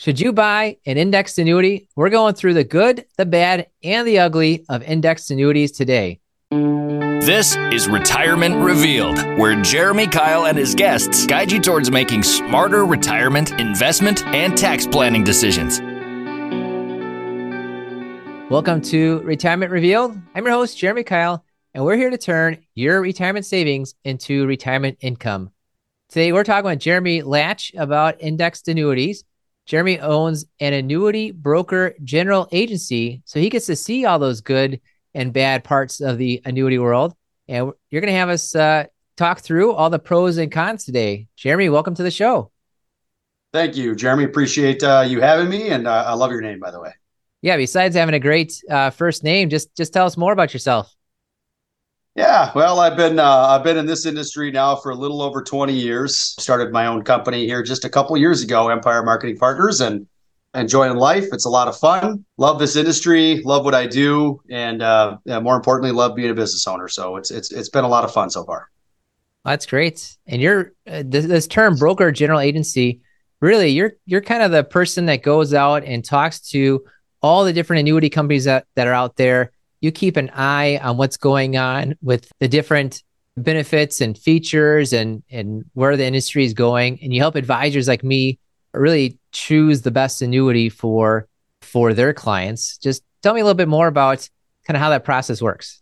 Should you buy an indexed annuity? We're going through the good, the bad, and the ugly of indexed annuities today. This is Retirement Revealed, where Jeremy Keil and his guests guide you towards making smarter retirement, investment, and tax planning decisions. Welcome to Retirement Revealed. I'm your host, Jeremy Keil, and we're here to turn your retirement savings into retirement income. Today, we're talking with Jeremy Latch about indexed annuities. Jeremy owns an annuity broker general agency, so he gets to see all those good and bad parts of the annuity world. And you're going to have us uh, talk through all the pros and cons today. Jeremy, welcome to the show. Thank you, Jeremy. Appreciate uh, you having me, and uh, I love your name, by the way. Yeah. Besides having a great uh, first name, just just tell us more about yourself. Yeah, well, I've been uh, I've been in this industry now for a little over 20 years. Started my own company here just a couple years ago, Empire Marketing Partners, and enjoying life. It's a lot of fun. Love this industry. Love what I do, and uh, more importantly, love being a business owner. So it's it's it's been a lot of fun so far. That's great. And you're uh, this, this term broker general agency. Really, you're you're kind of the person that goes out and talks to all the different annuity companies that, that are out there you keep an eye on what's going on with the different benefits and features and and where the industry is going. And you help advisors like me really choose the best annuity for for their clients. Just tell me a little bit more about kind of how that process works.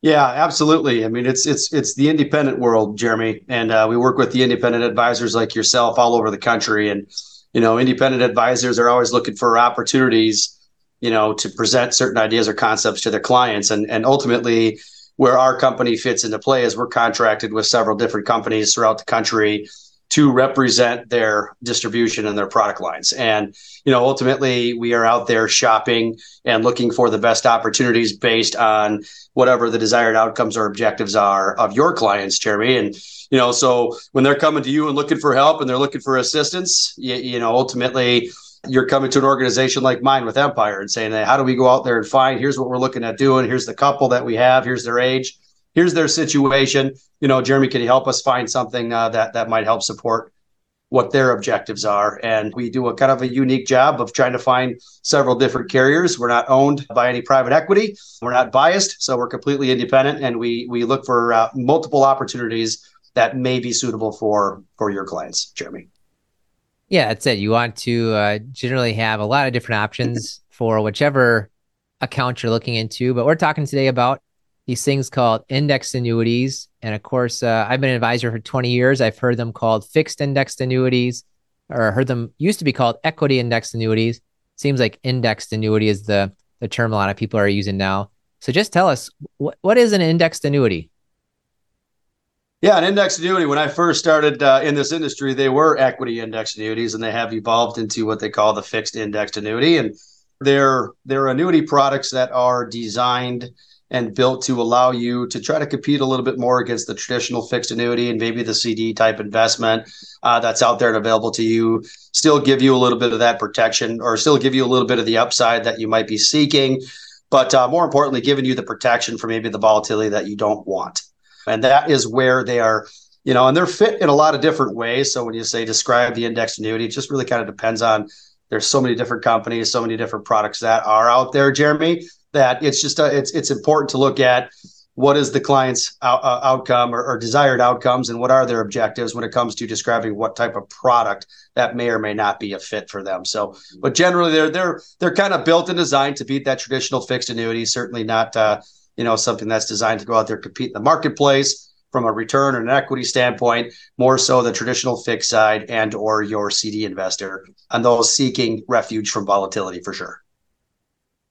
Yeah absolutely. I mean it's it's it's the independent world jeremy. And uh, we work with the independent advisors like yourself all over the country. And you know independent advisors are always looking for opportunities you know, to present certain ideas or concepts to their clients. And, and ultimately, where our company fits into play is we're contracted with several different companies throughout the country to represent their distribution and their product lines. And, you know, ultimately we are out there shopping and looking for the best opportunities based on whatever the desired outcomes or objectives are of your clients, Jeremy. And, you know, so when they're coming to you and looking for help and they're looking for assistance, you, you know, ultimately you're coming to an organization like mine with Empire and saying, hey, how do we go out there and find? Here's what we're looking at doing. Here's the couple that we have. Here's their age. Here's their situation. You know, Jeremy, can you help us find something uh, that that might help support what their objectives are? And we do a kind of a unique job of trying to find several different carriers. We're not owned by any private equity. We're not biased, so we're completely independent, and we we look for uh, multiple opportunities that may be suitable for for your clients, Jeremy. Yeah, that's it. You want to uh, generally have a lot of different options for whichever account you're looking into. But we're talking today about these things called index annuities. And of course, uh, I've been an advisor for 20 years. I've heard them called fixed indexed annuities, or heard them used to be called equity indexed annuities. Seems like indexed annuity is the, the term a lot of people are using now. So just tell us, wh- what is an indexed annuity? Yeah, an index annuity. When I first started uh, in this industry, they were equity index annuities, and they have evolved into what they call the fixed indexed annuity. And they're they're annuity products that are designed and built to allow you to try to compete a little bit more against the traditional fixed annuity and maybe the CD type investment uh, that's out there and available to you. Still give you a little bit of that protection, or still give you a little bit of the upside that you might be seeking, but uh, more importantly, giving you the protection for maybe the volatility that you don't want. And that is where they are, you know, and they're fit in a lot of different ways. So when you say describe the index annuity, it just really kind of depends on there's so many different companies, so many different products that are out there, Jeremy, that it's just a, it's it's important to look at what is the client's out, uh, outcome or, or, desired outcomes and what are their objectives when it comes to describing what type of product that may or may not be a fit for them so but generally they're they're they're kind of built and designed to beat that traditional fixed annuity certainly not uh, you know, something that's designed to go out there compete in the marketplace from a return and an equity standpoint, more so the traditional fixed side and or your CD investor and those seeking refuge from volatility for sure.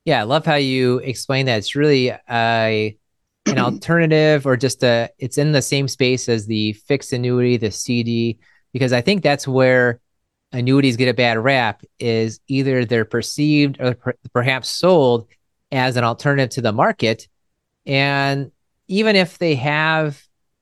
Yeah, I love how you explain that. It's really a an alternative or just a it's in the same space as the fixed annuity, the CD, because I think that's where annuities get a bad rap is either they're perceived or per, perhaps sold as an alternative to the market and even if they have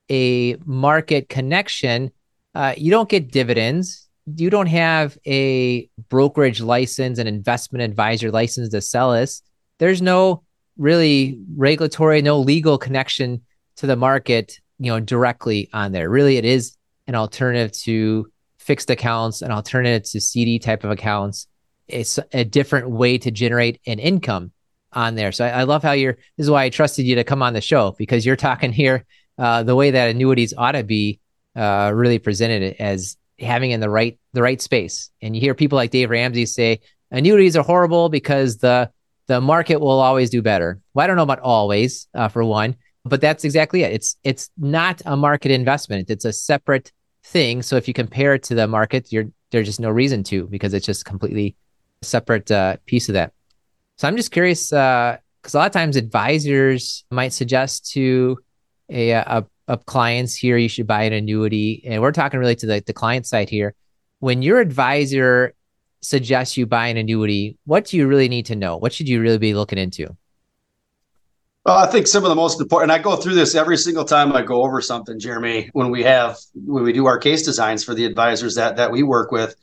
a market connection, uh, you don't get dividends. You don't have a brokerage license, an investment advisor license to sell us. There's no really regulatory, no legal connection to the market, you know, directly on there. Really, it is an alternative to fixed accounts an alternative to CD type of accounts. It's a different way to generate an income on there. So I, I love how you're. This is why I trusted you to come on the show because you're talking here uh, the way that annuities ought to be uh, really presented as having in the right the right space. And you hear people like Dave Ramsey say annuities are horrible because the the market will always do better. Well, I don't know about always, uh, for one, but that's exactly it. It's it's not a market investment. It's a separate thing. So if you compare it to the market, you're there's just no reason to because it's just completely separate uh, piece of that. So I'm just curious because uh, a lot of times advisors might suggest to a, a, a clients here you should buy an annuity, and we're talking really to the, the client side here. When your advisor suggests you buy an annuity, what do you really need to know? What should you really be looking into? Well, I think some of the most important. And I go through this every single time I go over something, Jeremy. When we have when we do our case designs for the advisors that that we work with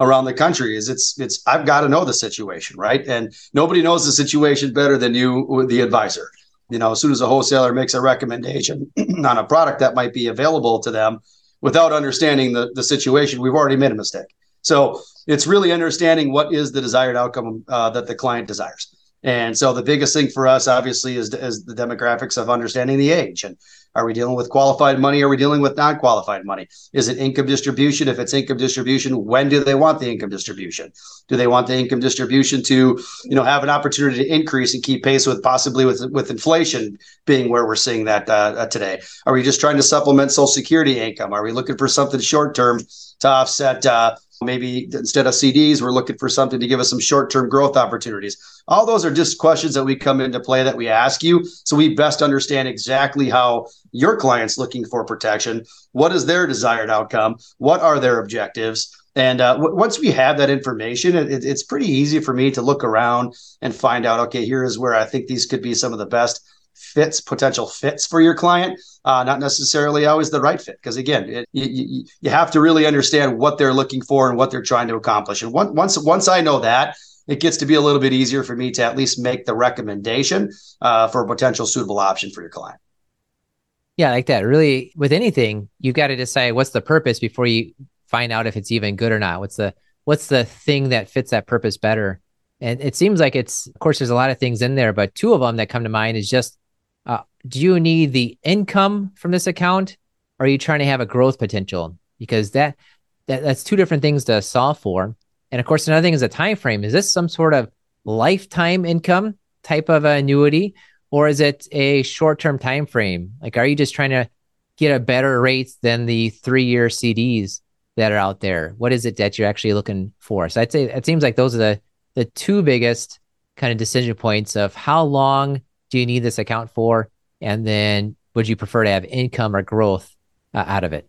around the country, is it's it's I've got to know the situation, right? And nobody knows the situation better than you, the advisor. You know, as soon as a wholesaler makes a recommendation on a product that might be available to them, without understanding the the situation, we've already made a mistake. So it's really understanding what is the desired outcome uh, that the client desires. And so the biggest thing for us, obviously, is, is the demographics of understanding the age. And are we dealing with qualified money? Are we dealing with non qualified money? Is it income distribution? If it's income distribution, when do they want the income distribution? Do they want the income distribution to, you know, have an opportunity to increase and keep pace with possibly with, with inflation being where we're seeing that uh, today? Are we just trying to supplement Social Security income? Are we looking for something short term to offset? Uh, Maybe instead of CDs, we're looking for something to give us some short term growth opportunities. All those are just questions that we come into play that we ask you. So we best understand exactly how your client's looking for protection. What is their desired outcome? What are their objectives? And uh, w- once we have that information, it, it's pretty easy for me to look around and find out, okay, here is where I think these could be some of the best fits, potential fits for your client, uh, not necessarily always the right fit. Because again, it, you, you have to really understand what they're looking for and what they're trying to accomplish. And one, once once I know that, it gets to be a little bit easier for me to at least make the recommendation uh, for a potential suitable option for your client. Yeah, like that. Really, with anything, you've got to decide what's the purpose before you find out if it's even good or not. What's the what's the thing that fits that purpose better? And it seems like it's, of course, there's a lot of things in there, but two of them that come to mind is just do you need the income from this account? Or are you trying to have a growth potential? Because that, that that's two different things to solve for. And of course another thing is a time frame. Is this some sort of lifetime income type of annuity? Or is it a short-term time frame? Like are you just trying to get a better rate than the three-year cds that are out there? What is it that you're actually looking for? So i'd say it seems like those are the the two biggest kind of decision points of how long do you need this account for? And then would you prefer to have income or growth uh, out of it?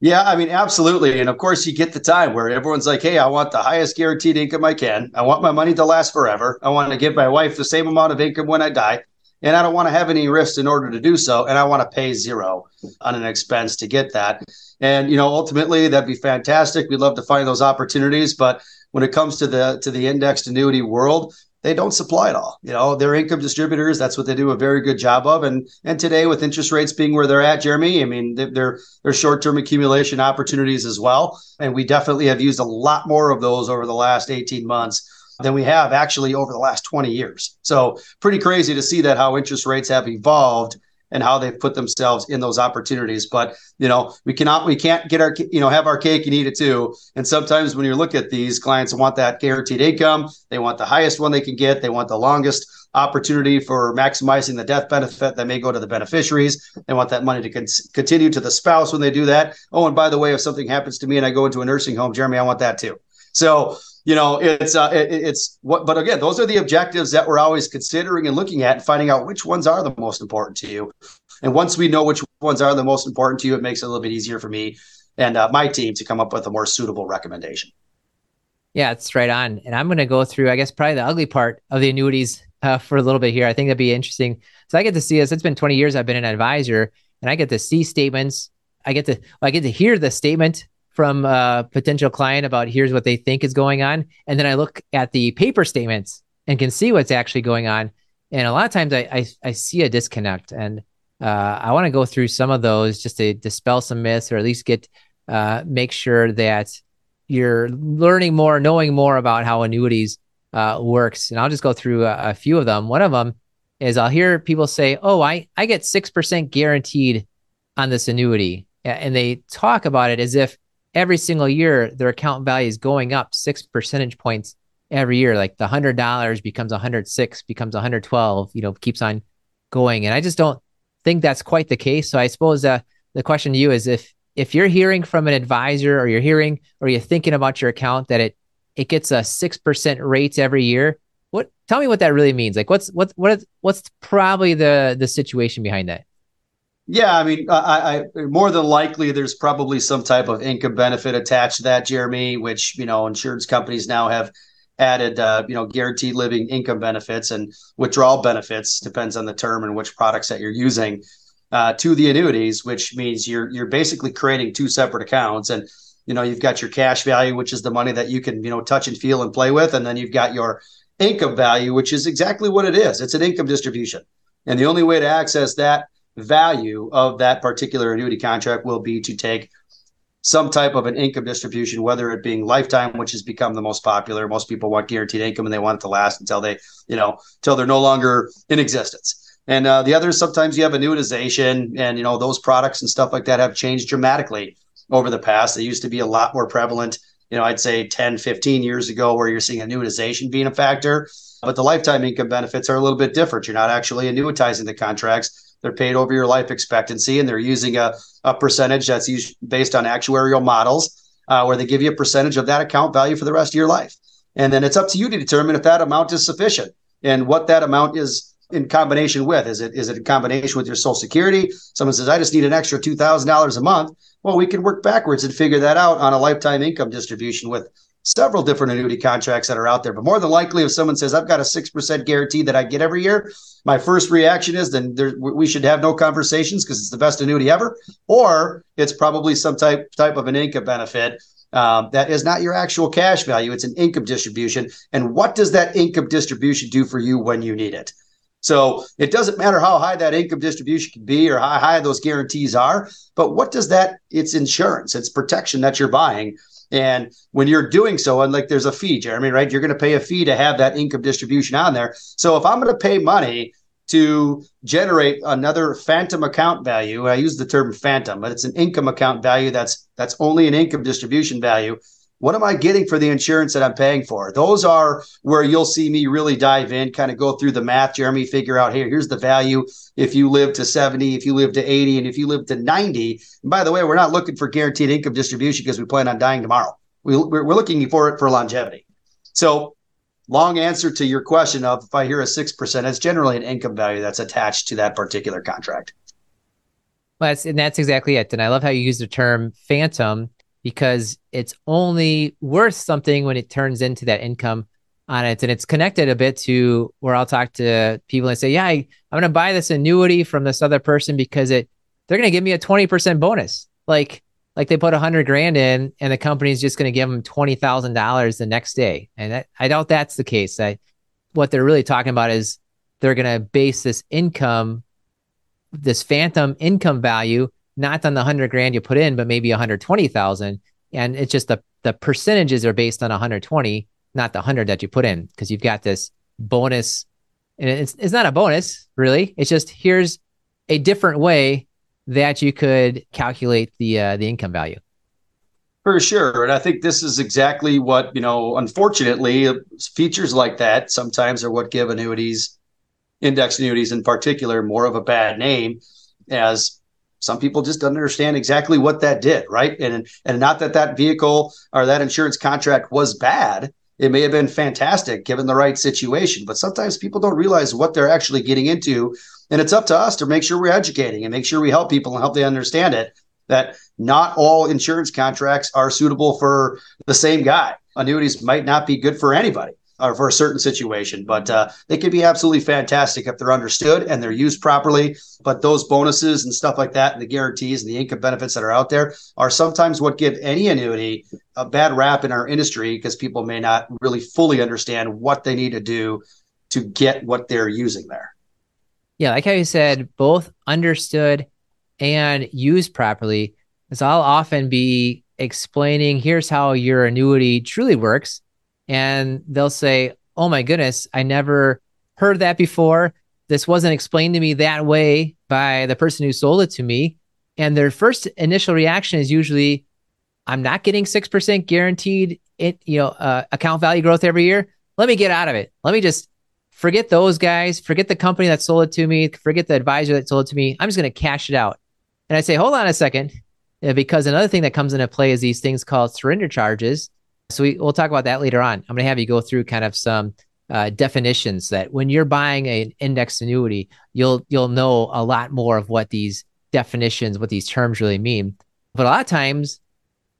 Yeah, I mean, absolutely. And of course, you get the time where everyone's like, hey, I want the highest guaranteed income I can. I want my money to last forever. I want to give my wife the same amount of income when I die. And I don't want to have any risks in order to do so. And I want to pay zero on an expense to get that. And, you know, ultimately, that'd be fantastic. We'd love to find those opportunities. But when it comes to the to the indexed annuity world, they don't supply it all. You know, they're income distributors. That's what they do a very good job of. And and today, with interest rates being where they're at, Jeremy, I mean, they're they're short term accumulation opportunities as well. And we definitely have used a lot more of those over the last 18 months than we have actually over the last 20 years. So pretty crazy to see that how interest rates have evolved and how they've put themselves in those opportunities. But you know, we cannot, we can't get our, you know, have our cake and eat it too. And sometimes when you look at these clients, want that guaranteed income. They want the highest one they can get. They want the longest opportunity for maximizing the death benefit that may go to the beneficiaries. They want that money to con- continue to the spouse when they do that. Oh, and by the way, if something happens to me and I go into a nursing home, Jeremy, I want that too. So you know it's uh, it, it's what but again those are the objectives that we're always considering and looking at and finding out which ones are the most important to you. And once we know which ones are the most important to you it makes it a little bit easier for me and uh, my team to come up with a more suitable recommendation. Yeah it's right on. And i'm going to go through i guess probably the ugly part of the annuities uh, for a little bit here. I think that'd be interesting. So i get to see this. It's been 20 years i've been an advisor and i get to see statements. I get to i get to hear the statement from a potential client about here's what they think is going on. And then I look at the paper statements and can see what's actually going on. And a lot of times I, I, I see a disconnect. And uh, I want to go through some of those just to dispel some myths or at least get uh, make sure that you're learning more, knowing more about how annuities uh, works. And I'll just go through a, a, few of them. One of them is I'll hear people say, "Oh, I I get six percent guaranteed on this annuity," and they talk about it as if every single year their account value is going up six percentage points every year. Like the hundred dollars becomes a hundred six, becomes a hundred twelve. You know, keeps on going. And I just don't think that's quite the case. So I suppose uh, the question to you is if if you're hearing from an advisor or you're hearing or you're thinking about your account that it it gets a six percent rate every year, what tell me what that really means? Like what's what's what is, what's probably the the situation behind that? Yeah, I mean, I, I, more than likely there's probably some type of income benefit attached to that, Jeremy, which you know insurance companies now have added, uh, you know, guaranteed living income benefits and withdrawal benefits depends on the term and which products that you're using uh, to the annuities, which means you're you're basically creating two separate accounts. And you know you've got your cash value, which is the money that you can you know touch and feel and play with, and then you've got your income value, which is exactly what it is. It's an income distribution, and the only way to access that value of that particular annuity contract will be to take some type of an income distribution, whether it being lifetime, which has become the most popular. Most people want guaranteed income and they want it to last until they, you know, until they're no longer in existence. And uh, the others, sometimes you have annuitization, and you know those products and stuff like that have changed dramatically over the past. They used to be a lot more prevalent, you know, I'd say 10, 15 years ago, where you're seeing annuitization being a factor. But the lifetime income benefits are a little bit different. You're not actually annuitizing the contracts they're paid over your life expectancy, and they're using a, a percentage that's based on actuarial models uh, where they give you a percentage of that account value for the rest of your life. And then it's up to you to determine if that amount is sufficient and what that amount is in combination with. Is it is it in combination with your Social Security? Someone says, I just need an extra two thousand dollars a month. Well, we can work backwards and figure that out on a lifetime income distribution with several different annuity contracts that are out there. But more than likely, if someone says, I've got a 6% guarantee that I get every year, my first reaction is then there, we should have no conversations because it's the best annuity ever. Or it's probably some type, type of an income benefit um, that is not your actual cash value. It's an income distribution. And what does that income distribution do for you when you need it? So it doesn't matter how high that income distribution can be or how high those guarantees are, but what does that? It's insurance, it's protection that you're buying and when you're doing so, and like there's a fee, Jeremy, right? You're going to pay a fee to have that income distribution on there. So if I'm going to pay money to generate another phantom account value, I use the term phantom, but it's an income account value that's that's only an income distribution value. What am I getting for the insurance that I'm paying for? Those are where you'll see me really dive in, kind of go through the math, Jeremy, figure out, hey, here's the value if you live to 70, if you live to 80, and if you live to 90. And by the way, we're not looking for guaranteed income distribution because we plan on dying tomorrow. We, we're, we're looking for it for longevity. So, long answer to your question of if I hear a 6%, it's generally an income value that's attached to that particular contract. Well, that's, and that's exactly it. And I love how you use the term phantom because it's only worth something when it turns into that income on it. And it's connected a bit to where I'll talk to people and say, yeah, I, am going to buy this annuity from this other person because it, they're going to give me a 20% bonus. Like, like they put a hundred grand in and the company's just going to give them $20,000 the next day. And that, I doubt that's the case. I, what they're really talking about is they're going to base this income, this phantom income value not on the hundred grand you put in, but maybe 120,000. And it's just the, the percentages are based on 120, not the hundred that you put in. Cause you've got this bonus and it's, it's not a bonus really. It's just, here's a different way that you could calculate the, uh, the income value. For sure. And I think this is exactly what, you know, unfortunately, features like that sometimes are what give annuities, index annuities in particular, more of a bad name as some people just don't understand exactly what that did, right? And and not that that vehicle or that insurance contract was bad. It may have been fantastic given the right situation, but sometimes people don't realize what they're actually getting into. And it's up to us to make sure we're educating and make sure we help people and help they understand it that not all insurance contracts are suitable for the same guy. Annuities might not be good for anybody or for a certain situation. But uh, they can be absolutely fantastic if they're understood and they're used properly. But those bonuses and stuff like that, and the guarantees and the income benefits that are out there, are sometimes what give any annuity a bad rap in our industry because people may not really fully understand what they need to do to get what they're using there. Yeah, like how you said, both understood and used properly. is I'll often be explaining here's how your annuity truly works. And they'll say, Oh my goodness, I never heard that before. This wasn't explained to me that way by the person who sold it to me. And their first initial reaction is usually, I'm not getting 6% guaranteed it, you know, uh, account value growth every year. Let me get out of it. Let me just forget those guys, forget the company that sold it to me, forget the advisor that sold it to me. I'm just going to cash it out. And I say, hold on a second, because another thing that comes into play is these things called surrender charges. So we, we'll talk about that later on. I'm going to have you go through kind of some uh, definitions that when you're buying an index annuity, you'll you'll know a lot more of what these definitions, what these terms really mean. But a lot of times,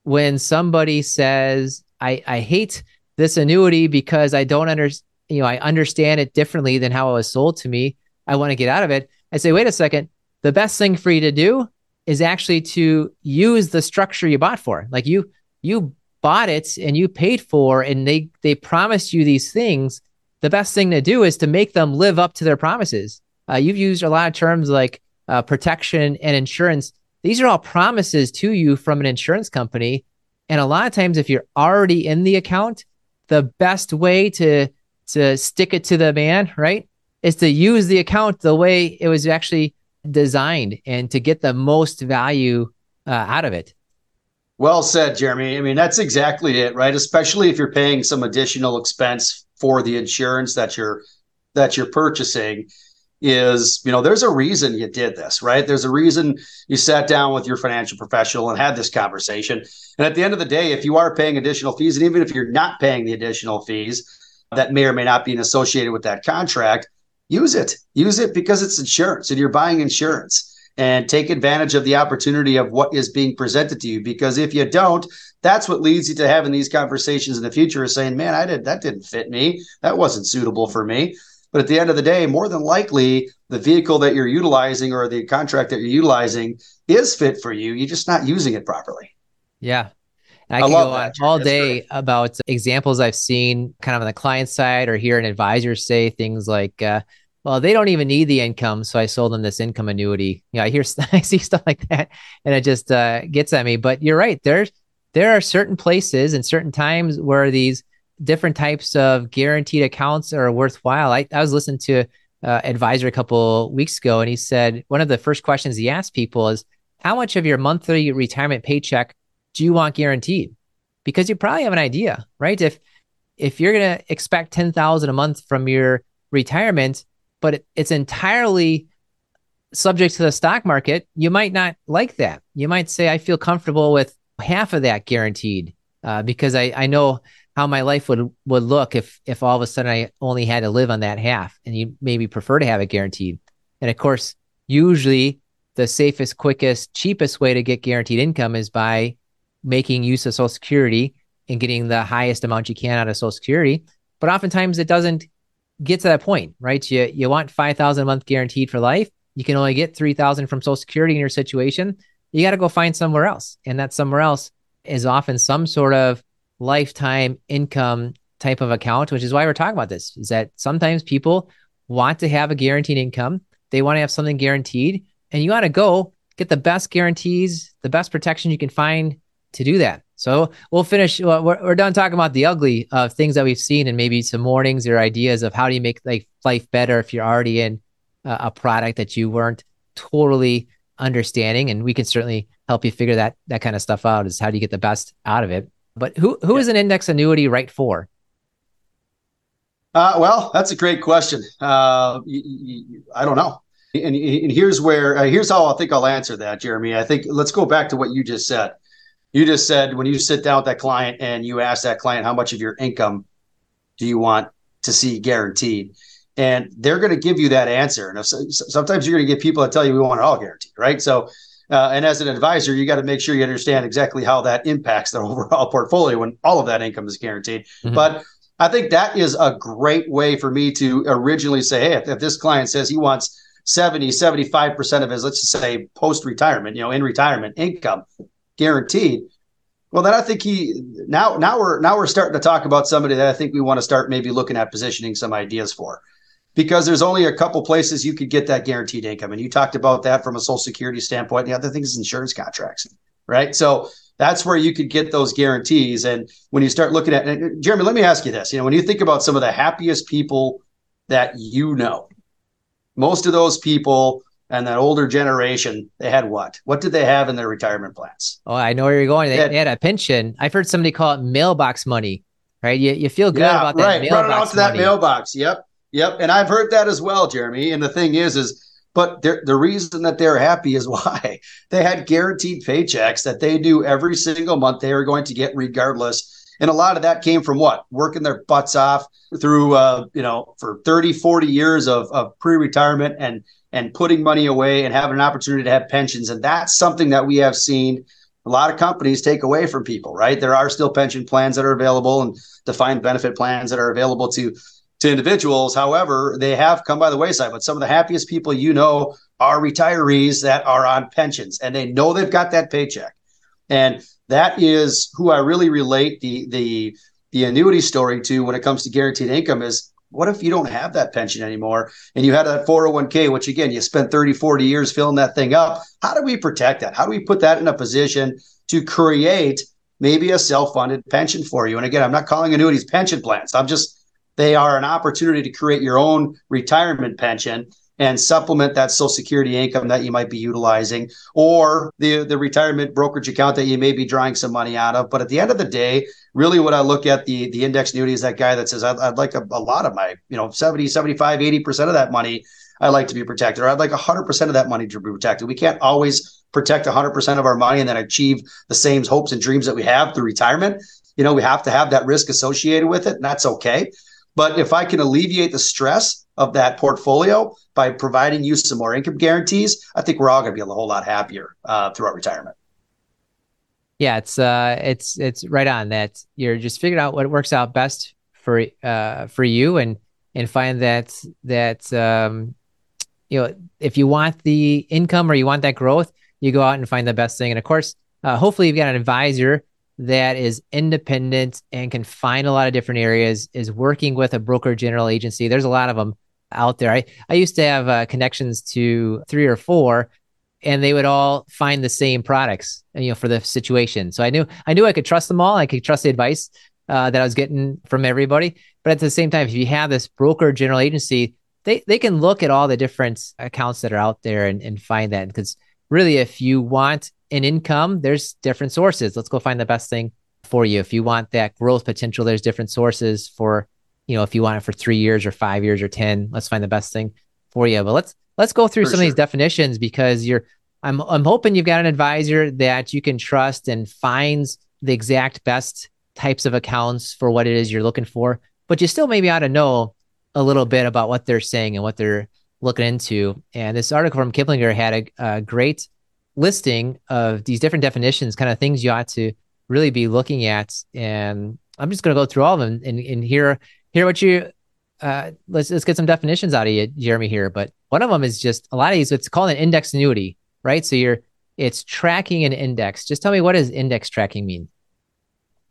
when somebody says, "I I hate this annuity because I don't understand," you know, I understand it differently than how it was sold to me. I want to get out of it. I say, wait a second. The best thing for you to do is actually to use the structure you bought for. Like you, you bought it and you paid for, and they they promised you these things. The best thing to do is to make them live up to their promises. Uh, you've used a lot of terms like uh, protection and insurance. These are all promises to you from an insurance company. And a lot of times, if you're already in the account, the best way to to stick it to the man, right, is to use the account the way it was actually designed and to get the most value uh, out of it. Well said, Jeremy. I mean, that's exactly it, right? Especially if you're paying some additional expense for the insurance that you're that you're purchasing is, you know, there's a reason you did this, right? There's a reason you sat down with your financial professional and had this conversation. And at the end of the day, if you are paying additional fees and even if you're not paying the additional fees that may or may not be associated with that contract, use it. Use it because it's insurance and you're buying insurance and take advantage of the opportunity of what is being presented to you. Because if you don't, that's what leads you to having these conversations in the future is saying, man, I did that didn't fit me. That wasn't suitable for me. But at the end of the day, more than likely, the vehicle that you're utilizing or the contract that you're utilizing is fit for you. You're just not using it properly. Yeah. I, I can go on all day about examples I've seen kind of on the client side or hear an advisor say things like, uh, well, they don't even need the income, so I sold them this income annuity. Know, I hear I see stuff like that, and it just uh, gets at me. But you're right. There's there are certain places and certain times where these different types of guaranteed accounts are worthwhile. I, I was listening to uh, advisor a couple weeks ago, and he said one of the first questions he asked people is, "How much of your monthly retirement paycheck do you want guaranteed?" Because you probably have an idea, right? If if you're going to expect ten thousand a month from your retirement, but it, it's entirely subject to the stock market, you might not like that. You might say, I feel comfortable with half of that guaranteed uh, because I, I know how my life would would look if if all of a sudden I only had to live on that half and you maybe prefer to have it guaranteed. And of course, usually the safest, quickest, cheapest way to get guaranteed income is by making use of Social Security and getting the highest amount you can out of Social Security. But oftentimes it doesn't get to that point, right? You you want five thousand a month guaranteed for life. You can only get three thousand from Social Security in your situation. You got to go find somewhere else, and that somewhere else is often some sort of lifetime income type of account, which is why we're talking about this. Is that sometimes people want to have a guaranteed income, they want to have something guaranteed, and you want to go get the best guarantees, the best protection you can find to do that. So we'll finish. We're, we're done talking about the ugly of things that we've seen, and maybe some warnings or ideas of how do you make like life better if you're already in uh, a product that you weren't totally understanding. And we can certainly help you figure that that kind of stuff out. Is how do you get the best out of it? But who who yeah. is an index annuity right for? Uh, well, that's a great question. Uh, you, you, I don't know. And, and here's where uh, here's how I think I'll answer that, Jeremy. I think let's go back to what you just said you just said when you sit down with that client and you ask that client how much of your income do you want to see guaranteed? And they're going to give you that answer. And if, sometimes you're going to get people that tell you we want it all guaranteed right? So uh, and as an advisor you got to make sure you understand exactly how that impacts the overall portfolio when all of that income is guaranteed. Mm-hmm. but i think that is a great way for me to originally say hey if, if this client says he wants 70 75% of his let's just say post retirement you know in retirement income guaranteed. Well, then I think he now now we're now we're starting to talk about somebody that I think we want to start maybe looking at positioning some ideas for. Because there's only a couple places you could get that guaranteed income. And you talked about that from a social security standpoint. The other thing is insurance contracts. right? So that's where you could get those guarantees. And when you start looking at Jeremy, let me ask you this: you know, when you think about some of the happiest people that you know, most of those people and that older generation, they had what? What did they have in their retirement plans? Oh, I know where you're going. They, they, had, they had, a pension. I've heard somebody call it mailbox money, right? You, you feel good yeah, about that right. mailbox Run out to that mailbox. Yep. Yep. And I've heard that as well, Jeremy. And the thing is, is but the reason that they're happy is why they had guaranteed paychecks that they knew every single month they were going to get regardless. And a lot of that came from what? Working their butts off through, uh, you know, for 30, 40 years of, of pre retirement and and putting money away and having an opportunity to have pensions. And that's something that we have seen a lot of companies take away from people, right? There are still pension plans that are available and defined benefit plans that are available to to individuals. However, they have come by the wayside. But some of the happiest people you know are retirees that are on pensions and they know they've got that paycheck. And that is who I really relate the the the annuity story to when it comes to guaranteed income is what if you don't have that pension anymore and you had that 401k which again you spent 30 40 years filling that thing up? How do we protect that? How do we put that in a position to create maybe a self-funded pension for you? And again i'm not calling annuities pension plans. I'm just they are an opportunity to create your own retirement pension and supplement that social security income that you might be utilizing or the the retirement brokerage account that you may be drawing some money out of. But at the end of the day really what i look at the the index annuity is that guy that says i'd, I'd like a, a, lot of my you know 70 75 80% of that money I'd like to be protected or i'd like 100% of that money to be protected. We can't always protect 100% of our money and then achieve the same hopes and dreams that we have through retirement. You know we have to have that risk associated with it and that's okay but if I can alleviate the stress of that portfolio by providing you some more income guarantees, I think we're all going to be a whole lot happier uh, throughout retirement. Yeah, it's uh, it's it's right on that. You're just figuring out what works out best for uh for you and and find that that um you know if you want the income or you want that growth, you go out and find the best thing. And of course, uh, hopefully you've got an advisor that is independent and can find a lot of different areas is working with a broker general agency. There's a lot of them out there. I, I used to have uh, connections to three or four and they would all find the same products, you know, for the situation. So I knew, I knew I could trust them all. I could trust the advice uh, that I was getting from everybody. But at the same time, if you have this broker general agency, they, they can look at all the different accounts that are out there and, and find that. Because really, if you want an income, there's different sources. Let's go find the best thing for you. If you want that growth potential, there's different sources for, you know, if you want it for three years or five years or 10, let's find the best thing for you. But let's, let's go through for some sure. of these definitions because you're, I'm, I'm hoping you've got an advisor that you can trust and finds the exact best types of accounts for what it is you're looking for. But you still maybe ought to know a little bit about what they're saying and what they're looking into. And this article from Kiplinger had a, a great listing of these different definitions, kind of things you ought to really be looking at. And I'm just going to go through all of them and, and hear hear what you. Uh, let's let's get some definitions out of you, Jeremy. Here, but one of them is just a lot of these. It's called an index annuity, right? So you're it's tracking an index. Just tell me what does index tracking mean?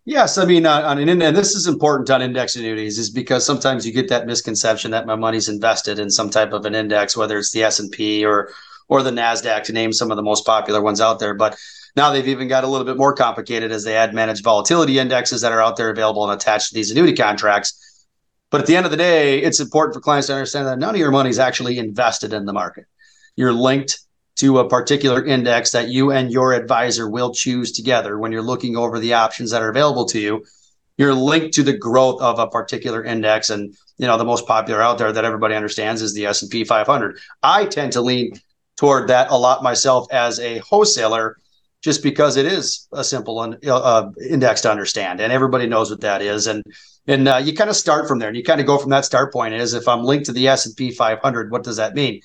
Yes, I mean uh, on an and this is important on index annuities is because sometimes you get that misconception that my money's invested in some type of an index, whether it's the S and P or or the NASDAQ to name some of the most popular ones out there. But now they've even got a little bit more complicated as they add managed volatility indexes that are out there available and attached to these annuity contracts. But at the end of the day, it's important for clients to understand that none of your money is actually invested in the market. You're linked to a particular index that you and your advisor will choose together when you're looking over the options that are available to you. You're linked to the growth of a particular index, and you know the most popular out there that everybody understands is the S and P 500. I tend to lean toward that a lot myself as a wholesaler just because it is a simple uh, uh, index to understand and everybody knows what that is. And and uh, you kind of start from there and you kind of go from that start point is if i'm linked to the s&p 500 what does that mean?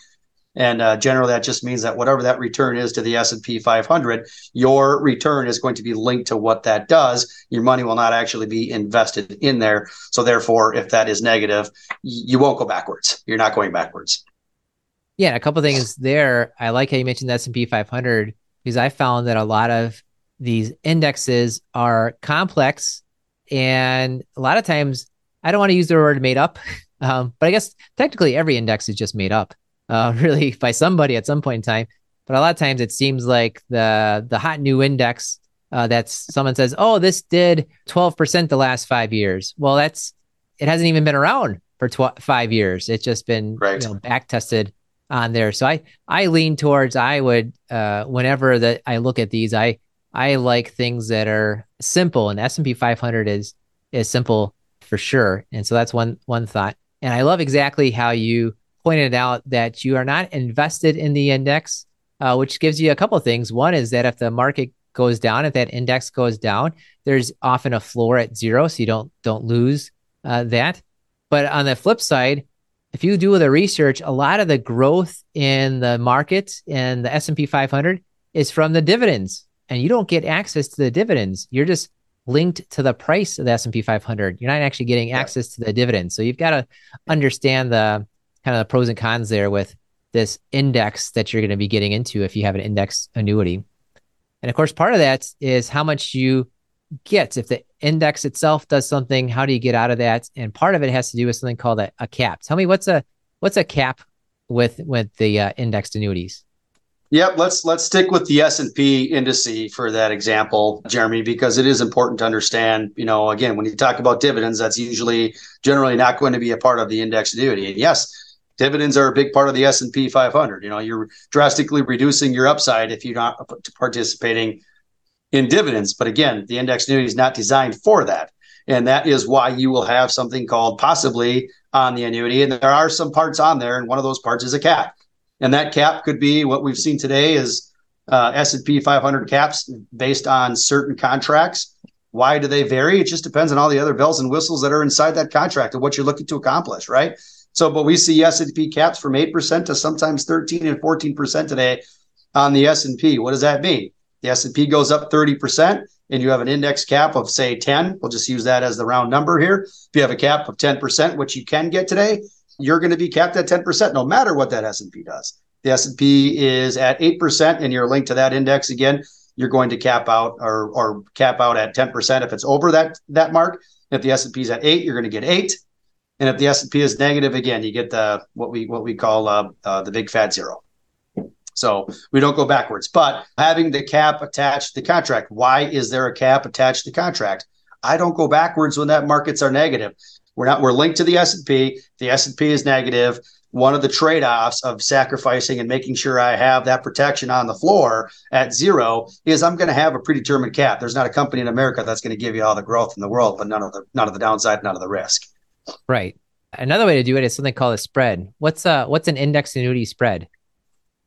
And uh, generally that just means that whatever that return is to the s&p 500 your return is going to be linked to what that does. Your money will not actually be invested in there. So therefore if that is negative you won't go backwards. You're not going backwards yeah, a couple things there. I like how you mentioned the S&P 500 because I found that a lot of these indexes are complex and a lot of times I don't want to use the word made up, um, but I guess technically every index is just made up, uh, really by somebody at some point in time. but a lot of times it seems like the the hot new index uh, that's someone says, "Oh, this did 12% the last five years." Well, that's it hasn't even been around for tw- five years. It's just been right. you know, back tested on there. So I I lean towards I would uh, whenever that I look at these, I I like things that are simple, and S and P 500 is is simple for sure. And so that's one one thought. And I love exactly how you pointed out that you are not invested in the index, uh, which gives you a couple of things. One is that if the market goes down, if that index goes down, there's often a floor at zero, so you don't don't lose uh, that. But on the flip side, if you do the research, a lot of the growth in the market and the S&P 500 is from the dividends, and you don't get access to the dividends. You're just linked to the price of the S&P 500. You're not actually getting access to the dividends. So you've got to understand the kind of the pros and cons there with this index that you're going to be getting into if you have an index annuity. And of course, part of that is how much you get. If the index itself does something, how do you get out of that? And part of it has to do with something called a, a cap. Tell me what's a what's a cap with with the uh, indexed annuities? Yep, let's let's stick with the S and P indice for that example, Jeremy, because it is important to understand. You know, again, when you talk about dividends, that's usually generally not going to be a part of the index annuity. And yes, dividends are a big part of the S&P 500 you know you're drastically reducing your upside if you're not participating in dividends. But again the index annuity is not designed for that. And that is why you will have something called possibly on the annuity. And there are some parts on there and one of those parts is a cap. And that cap could be what we've seen today is uh, S&P 500 caps based on certain contracts. Why do they vary? It just depends on all the other bells and whistles that are inside that contract and what you're looking to accomplish right? So, but we see S&P caps from 8% to sometimes 13 and 14% today on the S&P. What does that mean? The S&P goes up 30% and you have an index cap of say 10. We'll just use that as the round number here. If you have a cap of 10%, which you can get today, you're going to be capped at 10% no matter what that S&P does. The S&P is at 8% and you're linked to that index again, you're going to cap out or, or cap out at 10% if it's over that that mark. If the S&P is at 8, you're going to get 8. And if the S and P is negative, again, you get the what we what we call uh, uh, the big fat zero. So we don't go backwards. But having the cap attached to the contract, why is there a cap attached to the contract? I don't go backwards when that markets are negative. We're not. We're linked to the S and P. The S and P is negative. One of the trade-offs of sacrificing and making sure I have that protection on the floor at zero is I'm going to have a predetermined cap. There's not a company in America that's going to give you all the growth in the world, but none of the none of the downside, none of the risk. Right. Another way to do it is something called a spread. What's uh what's an index annuity spread?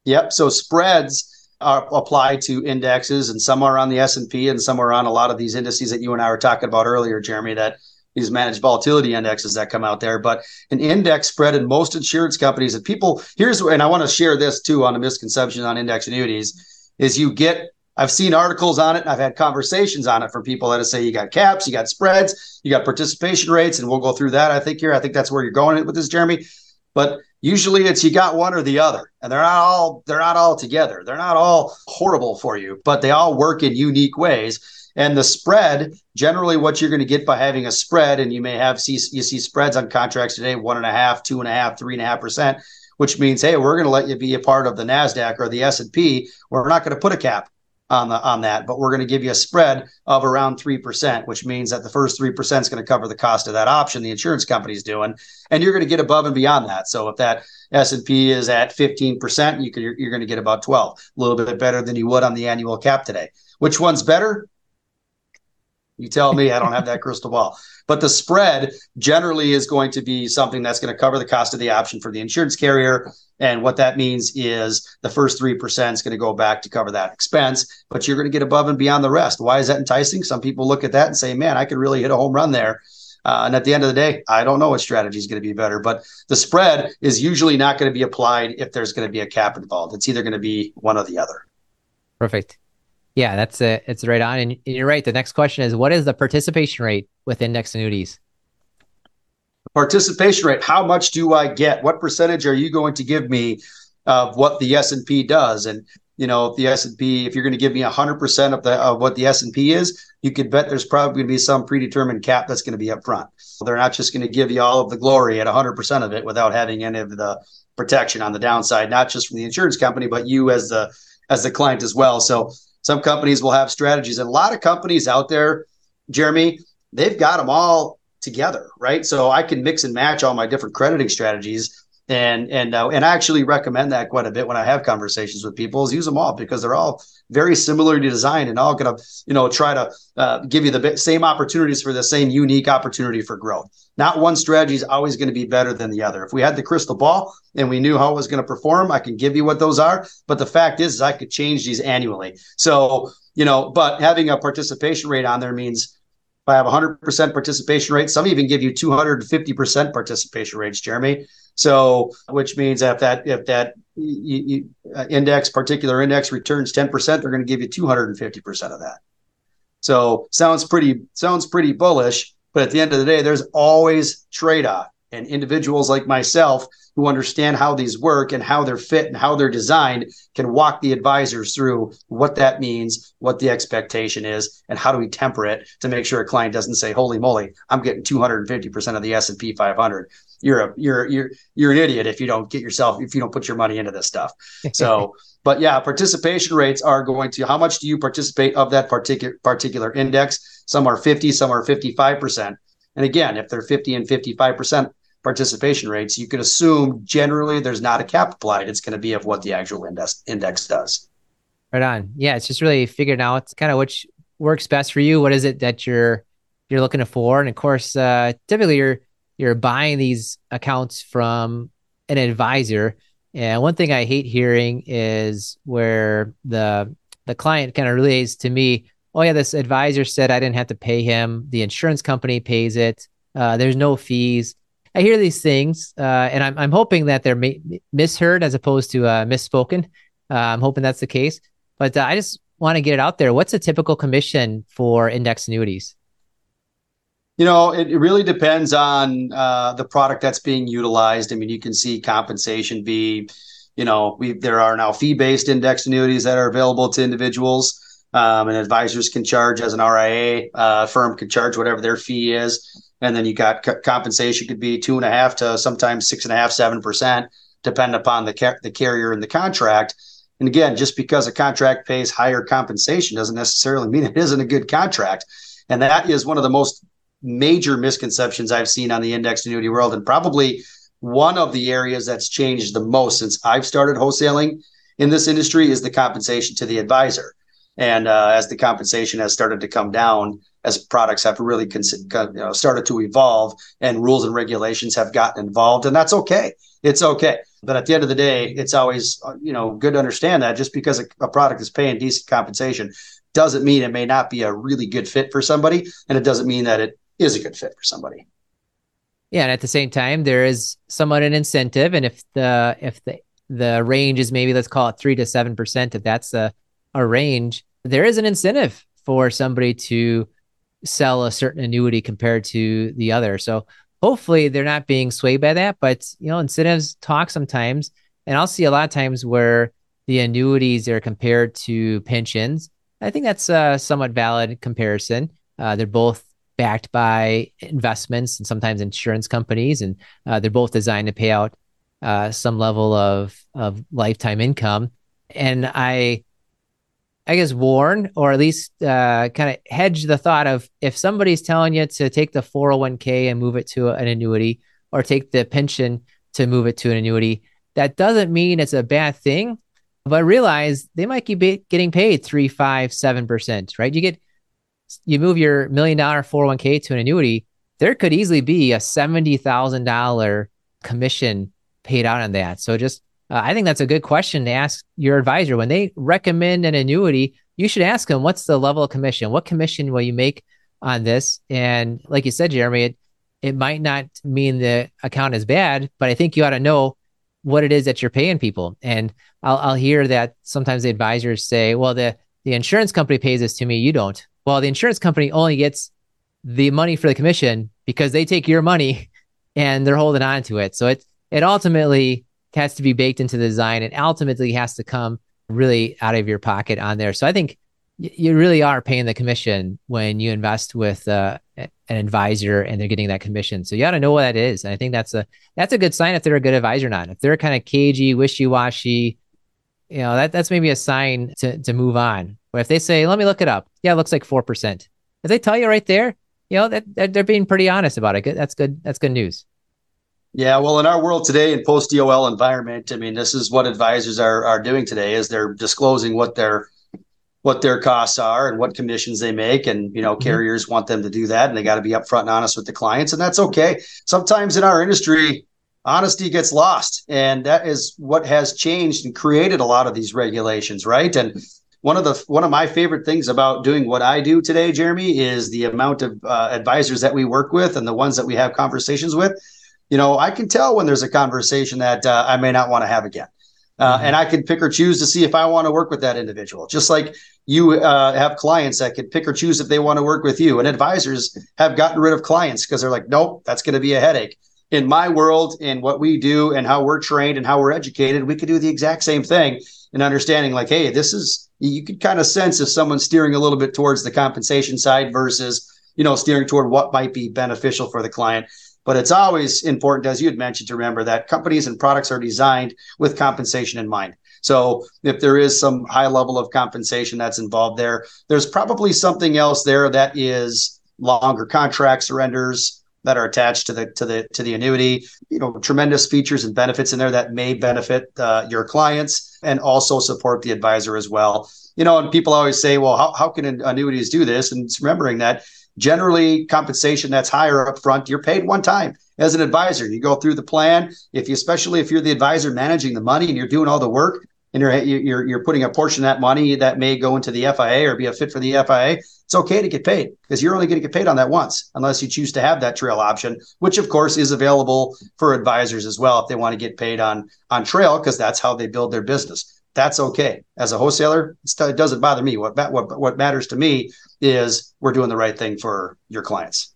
Yep. So spreads are applied to indexes, and some are on the S and P, and some are on a lot of these indices that you and I were talking about earlier, Jeremy. That these managed volatility indexes that come out there. But an index spread in most insurance companies, and people here's and I want to share this too on a misconception on index annuities is you get I've seen articles on it. and I've had conversations on it from people that say you got caps, you got spreads, you got participation rates, and we'll go through that. I think here, I think that's where you're going with this, Jeremy. But usually it's you got one or the other, and they're not all they're not all together. They're not all horrible for you, but they all work in unique ways. And the spread, generally, what you're going to get by having a spread, and you may have see you see spreads on contracts today, one and a half, two and a half, three and a half percent, which means, hey, we're going to let you be a part of the Nasdaq or the S and P. We're not going to put a cap on the on that, but we're going to give you a spread of around three percent, which means that the first three percent is going to cover the cost of that option the insurance company is doing, and you're going to get above and beyond that. So if that S and P is at fifteen percent, you can you're, you're going to get about twelve, a little bit better than you would on the annual cap today. Which one's better? You tell me. I don't have that crystal ball. But the spread generally is going to be something that's going to cover the cost of the option for the insurance carrier. And what that means is the first 3% is going to go back to cover that expense, but you're going to get above and beyond the rest. Why is that enticing? Some people look at that and say, man, I could really hit a home run there. Uh, and at the end of the day, I don't know what strategy is going to be better, but the spread is usually not going to be applied if there's going to be a cap involved. It's either going to be one or the other. Perfect. Yeah, that's it. It's right on. And you're right. The next question is what is the participation rate with index annuities? Participation rate. How much do I get? What percentage are you going to give me of what the S&P does? And you know, if the S and P, if you're going to give me hundred percent of the of what the S and P is, you could bet there's probably going to be some predetermined cap that's going to be up front. They're not just going to give you all of the glory at hundred percent of it without having any of the protection on the downside, not just from the insurance company, but you as the as the client as well. So some companies will have strategies, and a lot of companies out there, Jeremy, they've got them all together, right? So I can mix and match all my different crediting strategies and and uh, and I actually recommend that quite a bit when I have conversations with people is use them all because they're all very similarly designed and all going to you know try to uh, give you the same opportunities for the same unique opportunity for growth. Not one strategy is always going to be better than the other. If we had the crystal ball and we knew how it was going to perform, I can give you what those are. But the fact is, is I could change these annually. So you know, but having a participation rate on there means if I have 100% participation rate. Some even give you 250% participation rates, Jeremy. So, which means if that if that index particular index returns 10%, they're going to give you 250% of that. So, sounds pretty sounds pretty bullish, but at the end of the day, there's always trade-off. And individuals like myself who understand how these work and how they're fit and how they're designed can walk the advisors through what that means, what the expectation is, and how do we temper it to make sure a client doesn't say, "Holy moly, I'm getting 250% of the S&P 500." You're a you're you're you're an idiot if you don't get yourself if you don't put your money into this stuff. So, but yeah, participation rates are going to how much do you participate of that particular particular index? Some are 50, some are 55%. And again, if they're 50 and 55%, participation rates, you can assume generally there's not a cap applied. It's going to be of what the actual index index does. Right on. Yeah, it's just really figuring out kind of which works best for you. What is it that you're you're looking for? And of course, uh, typically you're you're buying these accounts from an advisor. And one thing I hate hearing is where the the client kind of relays to me, "Oh yeah, this advisor said I didn't have to pay him. The insurance company pays it. Uh, there's no fees." I hear these things, uh, and I'm I'm hoping that they're misheard as opposed to uh, misspoken. Uh, I'm hoping that's the case, but uh, I just want to get it out there. What's a typical commission for index annuities? You know, it, it really depends on uh, the product that's being utilized. I mean, you can see compensation be, you know, we there are now fee-based index annuities that are available to individuals. Um, and advisors can charge as an RIA. Uh, firm can charge whatever their fee is and then you got c- compensation could be two and a half to sometimes six and a half, seven percent, depend upon the ca- the carrier and the contract. And again, just because a contract pays higher compensation doesn't necessarily mean it isn't a good contract. And that is one of the most major misconceptions I've seen on the indexed annuity world, and probably one of the areas that's changed the most since I've started wholesaling in this industry is the compensation to the advisor. And uh, as the compensation has started to come down, as products have really cons- you know, started to evolve and rules and regulations have gotten involved, and that's okay. It's okay. But at the end of the day, it's always uh, you know good to understand that just because a, a product is paying decent compensation doesn't mean it may not be a really good fit for somebody, and it doesn't mean that it is a good fit for somebody. Yeah, and at the same time, there is somewhat an incentive, and if the if the the range is maybe let's call it three to seven percent, if that's a a range, there is an incentive for somebody to sell a certain annuity compared to the other. So hopefully they're not being swayed by that. But you know, incentives talk sometimes, and I'll see a lot of times where the annuities are compared to pensions. I think that's a somewhat valid comparison. Uh, they're both backed by investments and sometimes insurance companies, and uh, they're both designed to pay out uh, some level of of lifetime income. And I I guess, warn or at least uh, kind of hedge the thought of if somebody's telling you to take the 401k and move it to an annuity or take the pension to move it to an annuity, that doesn't mean it's a bad thing. But realize they might be getting paid three, five, seven percent, right? You get you move your million dollar 401k to an annuity, there could easily be a seventy thousand dollar commission paid out on that. So just uh, I think that's a good question to ask your advisor when they recommend an annuity. You should ask them what's the level of commission. What commission will you make on this? And like you said, Jeremy, it it might not mean the account is bad, but I think you ought to know what it is that you're paying people. And I'll I'll hear that sometimes the advisors say, "Well, the the insurance company pays this to me, you don't." Well, the insurance company only gets the money for the commission because they take your money and they're holding on to it. So it it ultimately has to be baked into the design and ultimately has to come really out of your pocket on there. So I think you really are paying the commission when you invest with uh, an advisor and they're getting that commission. So you got to know what that is. And I think that's a that's a good sign if they're a good advisor or not. If they're kind of cagey, wishy washy, you know that that's maybe a sign to to move on. But if they say, "Let me look it up," yeah, it looks like four percent. If they tell you right there, you know that, that they're being pretty honest about it. That's good. That's good news. Yeah, well, in our world today, in post DOL environment, I mean, this is what advisors are are doing today: is they're disclosing what their what their costs are and what commissions they make, and you know, mm-hmm. carriers want them to do that, and they got to be upfront and honest with the clients, and that's okay. Sometimes in our industry, honesty gets lost, and that is what has changed and created a lot of these regulations, right? And one of the one of my favorite things about doing what I do today, Jeremy, is the amount of uh, advisors that we work with and the ones that we have conversations with you know, I can tell when there's a conversation that uh, I may not want to have again. Uh, mm-hmm. And I can pick or choose to see if I want to work with that individual. Just like you uh, have clients that can pick or choose if they want to work with you. And advisors have gotten rid of clients because they're like, nope, that's going to be a headache. In my world, in what we do and how we're trained and how we're educated, we could do the exact same thing in understanding like, hey, this is, you could kind of sense if someone's steering a little bit towards the compensation side versus, you know, steering toward what might be beneficial for the client. But it's always important, as you had mentioned, to remember that companies and products are designed with compensation in mind. So if there is some high level of compensation that's involved there, there's probably something else there that is longer contract surrenders that are attached to the to the to the annuity. You know, tremendous features and benefits in there that may benefit uh, your clients and also support the advisor as well. You know, and people always say, well, how, how can annuities do this? And it's remembering that generally compensation that's higher up front you're paid one time as an advisor you go through the plan if you especially if you're the advisor managing the money and you're doing all the work and you're you're you're putting a portion of that money that may go into the FIA or be a fit for the FIA it's okay to get paid because you're only going to get paid on that once unless you choose to have that trail option which of course is available for advisors as well if they want to get paid on on trail because that's how they build their business that's okay. As a wholesaler, it doesn't bother me. What, what what matters to me is we're doing the right thing for your clients.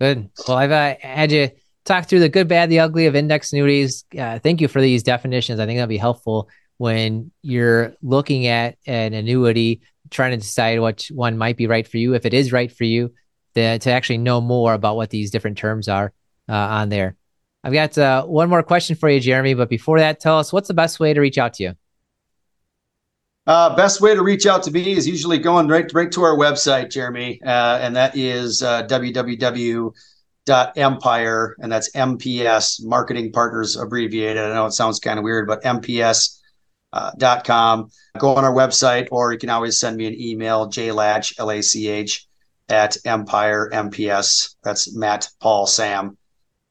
Good. Well, I've uh, had you talk through the good, bad, the ugly of index annuities. Uh, thank you for these definitions. I think that'll be helpful when you're looking at an annuity, trying to decide which one might be right for you. If it is right for you, to, to actually know more about what these different terms are uh, on there. I've got uh, one more question for you, Jeremy. But before that, tell us what's the best way to reach out to you? Uh, best way to reach out to me is usually going right, right to our website, Jeremy, uh, and that is uh, www.empire, and that's MPS Marketing Partners abbreviated. I know it sounds kind of weird, but MPS. Dot com. Go on our website, or you can always send me an email, jlach, L A C H, at Empire MPS. That's Matt Paul Sam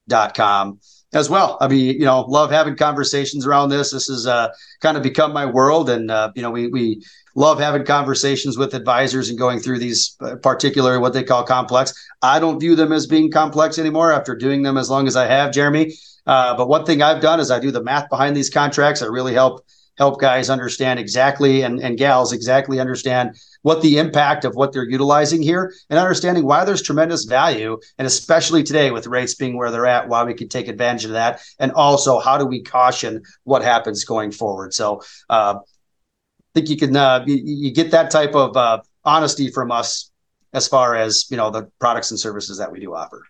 dot com as well. I mean, you know, love having conversations around this. This has uh, kind of become my world, and uh, you know, we we love having conversations with advisors and going through these uh, particular what they call complex. I don't view them as being complex anymore after doing them as long as I have, Jeremy. Uh, but one thing I've done is I do the math behind these contracts. I really help help guys understand exactly and, and gals exactly understand what the impact of what they're utilizing here and understanding why there's tremendous value and especially today with rates being where they're at why we can take advantage of that and also how do we caution what happens going forward. So uh, i think you can uh, you, you, get that type of uh, honesty from us as far as you know the products and services that we do offer.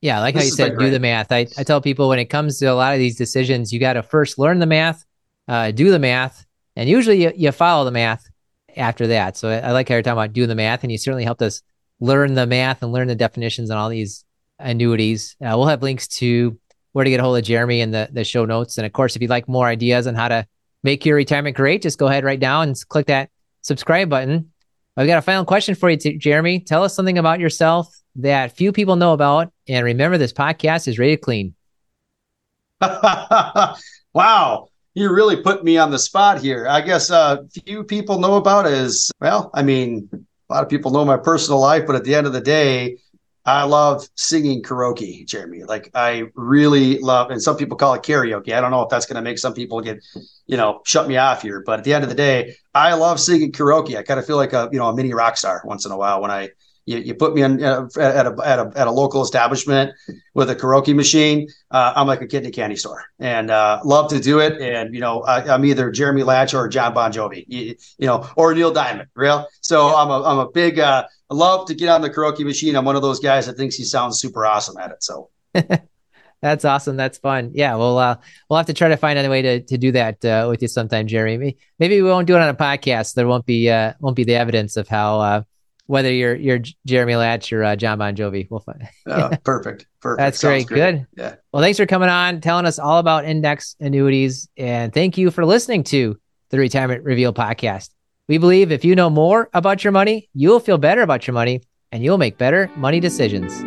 Yeah like this how you said do the math. I, I tell people when it comes to a lot of these decisions you got to first learn the math uh, do the math, and usually you, you follow the math after that. So I, I like how you're talking about doing the math, and you certainly helped us learn the math and learn the definitions on all these annuities. Uh, we'll have links to where to get a hold of Jeremy in the, the show notes. And of course, if you'd like more ideas on how to make your retirement great, just go ahead right now and click that subscribe button. I've got a final question for you, t- Jeremy. Tell us something about yourself that few people know about. And remember, this podcast is rated clean. wow you really put me on the spot here. I guess uh, few people know about is well, I mean, a lot of people know my personal life, but at the end of the day, I love singing karaoke, Jeremy. Like I really love, and some people call it karaoke. I don't know if that's going to make some people get, you know, shut me off here. But at the end of the day, I love singing karaoke. I kind of feel like a, you know, a mini rock star once in a while when I, you, you put me in uh, at a, at a at a local establishment with a karaoke machine. Uh, I'm like a kidney candy store, and uh, love to do it. And you know, I, am either Jeremy Lach or John Bon Jovi, you, you, know, or Neil Diamond. Real. So I'm a I'm a big. Uh, love to get on the karaoke machine. I'm one of those guys that thinks he sounds super awesome at it. So. That's awesome. That's fun. Yeah, we'll uh, we'll have to try to find a way to to do that uh, with you sometime, Jeremy. Maybe we won't do it on a podcast. There won't be uh, won't be the evidence of how uh, whether you're you're Jeremy Lach or uh, John Bon Jovi. We'll find. oh, perfect. Perfect. That's great. great. Good. Yeah. Well, thanks for coming on, telling us all about index annuities, and thank you for listening to the Retirement Reveal podcast. We believe if you know more about your money, you'll feel better about your money, and you'll make better money decisions.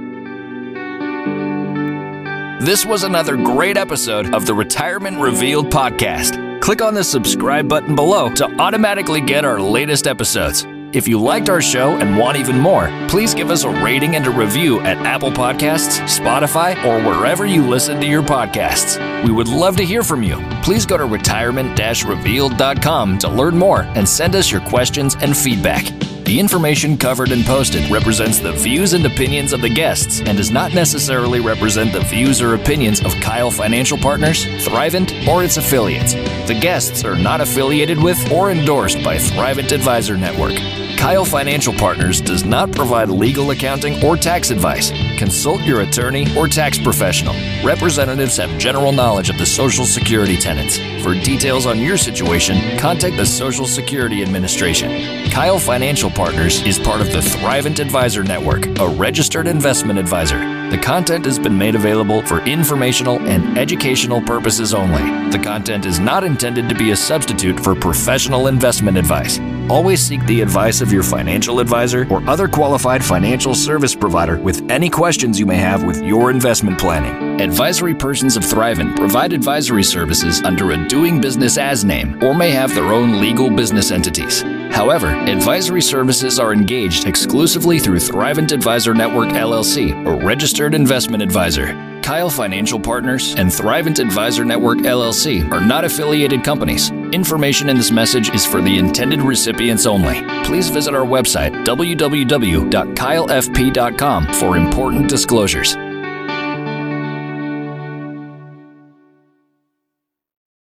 This was another great episode of the Retirement Revealed podcast. Click on the subscribe button below to automatically get our latest episodes. If you liked our show and want even more, please give us a rating and a review at Apple Podcasts, Spotify, or wherever you listen to your podcasts. We would love to hear from you. Please go to retirement revealed.com to learn more and send us your questions and feedback. The information covered and posted represents the views and opinions of the guests and does not necessarily represent the views or opinions of Keil Financial Partners, Thrivent, or its affiliates. The guests are not affiliated with or endorsed by Thrivent Advisor Network. Keil Financial Partners does not provide legal accounting or tax advice. Consult your attorney or tax professional. Representatives have general knowledge of the Social Security tenants. For details on your situation, contact the Social Security Administration. Keil Financial Partners is part of the Thrivent Advisor Network, a registered investment advisor. The content has been made available for informational and educational purposes only. The content is not intended to be a substitute for professional investment advice. Always seek the advice of your financial advisor or other qualified financial service provider with any questions you may have with your investment planning. Advisory persons of Thrivent provide advisory services under a doing business as name or may have their own legal business entities. However, advisory services are engaged exclusively through Thrivent Advisor Network LLC, a registered investment advisor. Keil Financial Partners and Thrivent Advisor Network LLC are not affiliated companies. Information in this message is for the intended recipients only. Please visit our website, www.keilfp.com, for important disclosures.